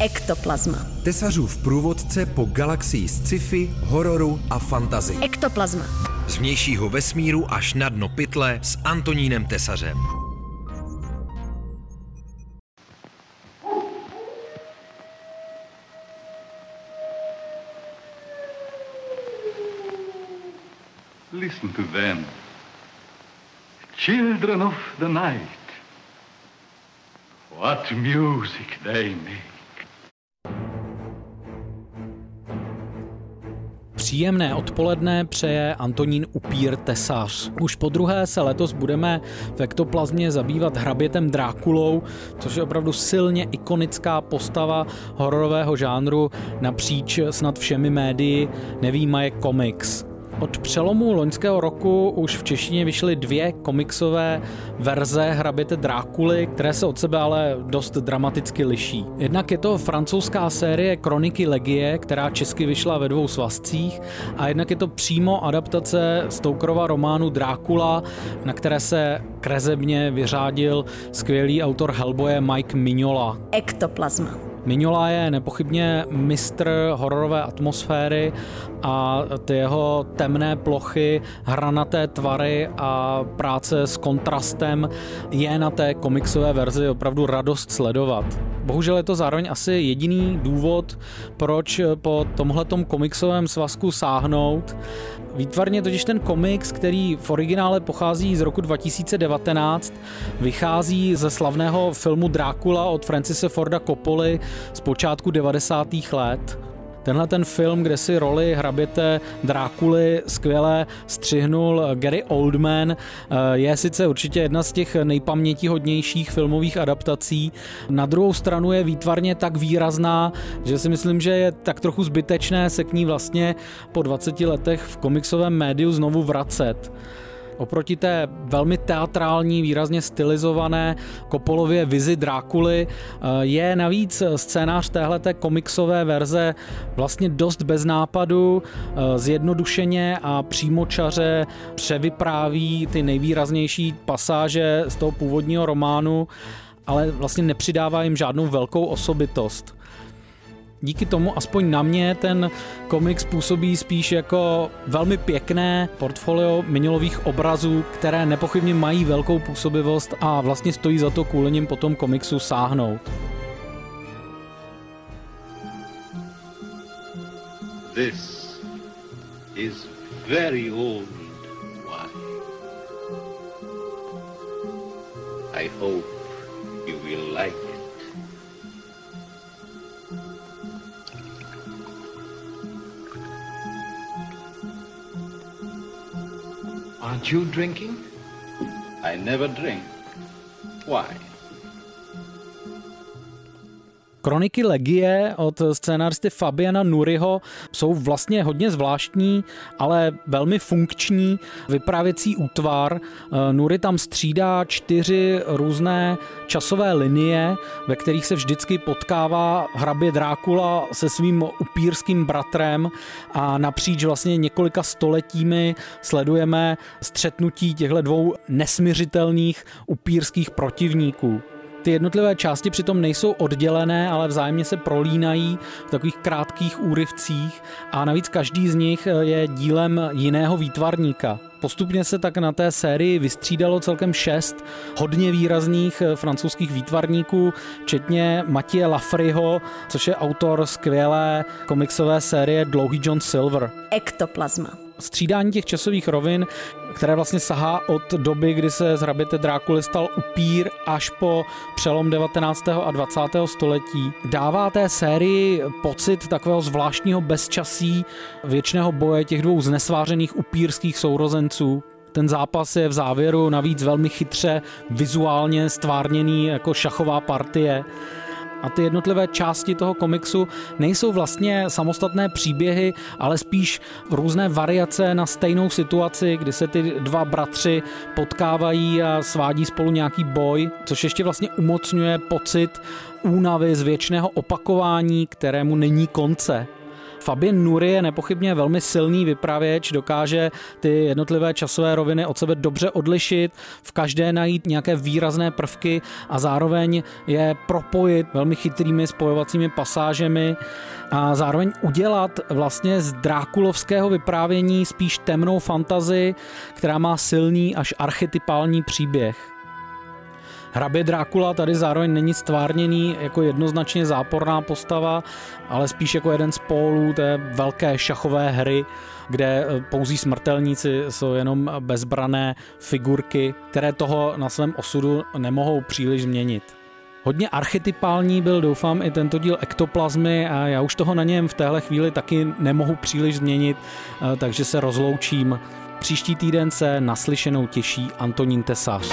Ektoplazma. Tesařův průvodce po galaxii sci-fi, hororu a fantazy. Ektoplazma. Z vnějšího vesmíru až na dno pytle s Antonínem Tesařem. Listen to them. Children of the night. What music they make. Příjemné odpoledne přeje Antonín Upír Tesař. Už po druhé se letos budeme v ektoplazmě zabývat hrabětem Drákulou, což je opravdu silně ikonická postava hororového žánru napříč snad všemi médii, nevýmaje komiks. Od přelomu loňského roku už v češtině vyšly dvě komiksové verze Hraběte Drákuly, které se od sebe ale dost dramaticky liší. Jednak je to francouzská série Kroniky Legie, která česky vyšla ve dvou svazcích a jednak je to přímo adaptace Stokerova románu Drákula, na které se krezebně vyřádil skvělý autor Hellboye Mike Mignola. Ektoplazma. Mignola je nepochybně mistr hororové atmosféry a ty jeho temné plochy, hranaté tvary a práce s kontrastem je na té komiksové verzi opravdu radost sledovat. Bohužel je to zároveň asi jediný důvod, proč po tomhletom komiksovém svazku sáhnout. Výtvarně totiž ten komiks, který v originále pochází z roku 2019, vychází ze slavného filmu Drákula od Francise Forda Coppoli z počátku 90. let. Tenhle ten film, kde si roli hraběte Drákuly skvěle střihnul Gary Oldman, eh, je sice určitě jedna z těch nejpamětihodnějších filmových adaptací. Na druhou stranu je výtvarně tak výrazná, že si myslím, že je tak trochu zbytečné se k ní vlastně po 20 letech v komiksovém médiu znovu vracet. Oproti té velmi teatrální, výrazně stylizované Kopolově vizi Drákuly eh, je navíc scénář téhleté komiksové verze vlastně dost bez nápadu, eh, zjednodušeně a přímočaře převypráví ty nejvýraznější pasáže z toho původního románu, ale vlastně nepřidává jim žádnou velkou osobitost díky tomu aspoň na mě ten komiks působí spíš jako velmi pěkné portfolio minilových obrazů, které nepochybně mají velkou působivost a vlastně stojí za to kvůli nim potom komiksu sáhnout. This is very old wine. I hope you will like it. Aren't you drinking? I never drink. Why? Kroniky Legie od scénáristy Fabiana Nuriho jsou vlastně hodně zvláštní, ale velmi funkční vyprávěcí útvar. Nuri tam střídá čtyři různé časové linie, ve kterých se vždycky potkává hrabě Drákula se svým upírským bratrem a napříč vlastně několika stoletími sledujeme střetnutí těchto dvou nesmiřitelných upírských protivníků. Ty jednotlivé části přitom nejsou oddělené, ale vzájemně se prolínají v takových krátkých úryvcích a navíc každý z nich je dílem jiného výtvarníka. Postupně se tak na té sérii vystřídalo celkem šest hodně výrazných francouzských výtvarníků, včetně Matěje Lafryho, což je autor skvělé komiksové série Dlouhý John Silver. Ektoplazma střídání těch časových rovin, které vlastně sahá od doby, kdy se z hraběte Drákuly stal upír až po přelom 19. a 20. století, dává té sérii pocit takového zvláštního bezčasí věčného boje těch dvou znesvářených upírských sourozenců, ten zápas je v závěru navíc velmi chytře vizuálně stvárněný jako šachová partie a ty jednotlivé části toho komiksu nejsou vlastně samostatné příběhy, ale spíš různé variace na stejnou situaci, kdy se ty dva bratři potkávají a svádí spolu nějaký boj, což ještě vlastně umocňuje pocit únavy z věčného opakování, kterému není konce. Fabien Nury je nepochybně velmi silný vypravěč, dokáže ty jednotlivé časové roviny od sebe dobře odlišit, v každé najít nějaké výrazné prvky a zároveň je propojit velmi chytrými spojovacími pasážemi a zároveň udělat vlastně z drákulovského vyprávění spíš temnou fantazii, která má silný až archetypální příběh. Hrabě Drákula tady zároveň není stvárněný jako jednoznačně záporná postava, ale spíš jako jeden z pólů té velké šachové hry, kde eh, pouzí smrtelníci jsou jenom bezbrané figurky, které toho na svém osudu nemohou příliš změnit. Hodně archetypální byl, doufám, i tento díl ektoplazmy a já už toho na něm v téhle chvíli taky nemohu příliš změnit, eh, takže se rozloučím. Příští týden se naslyšenou těší Antonín Tesař.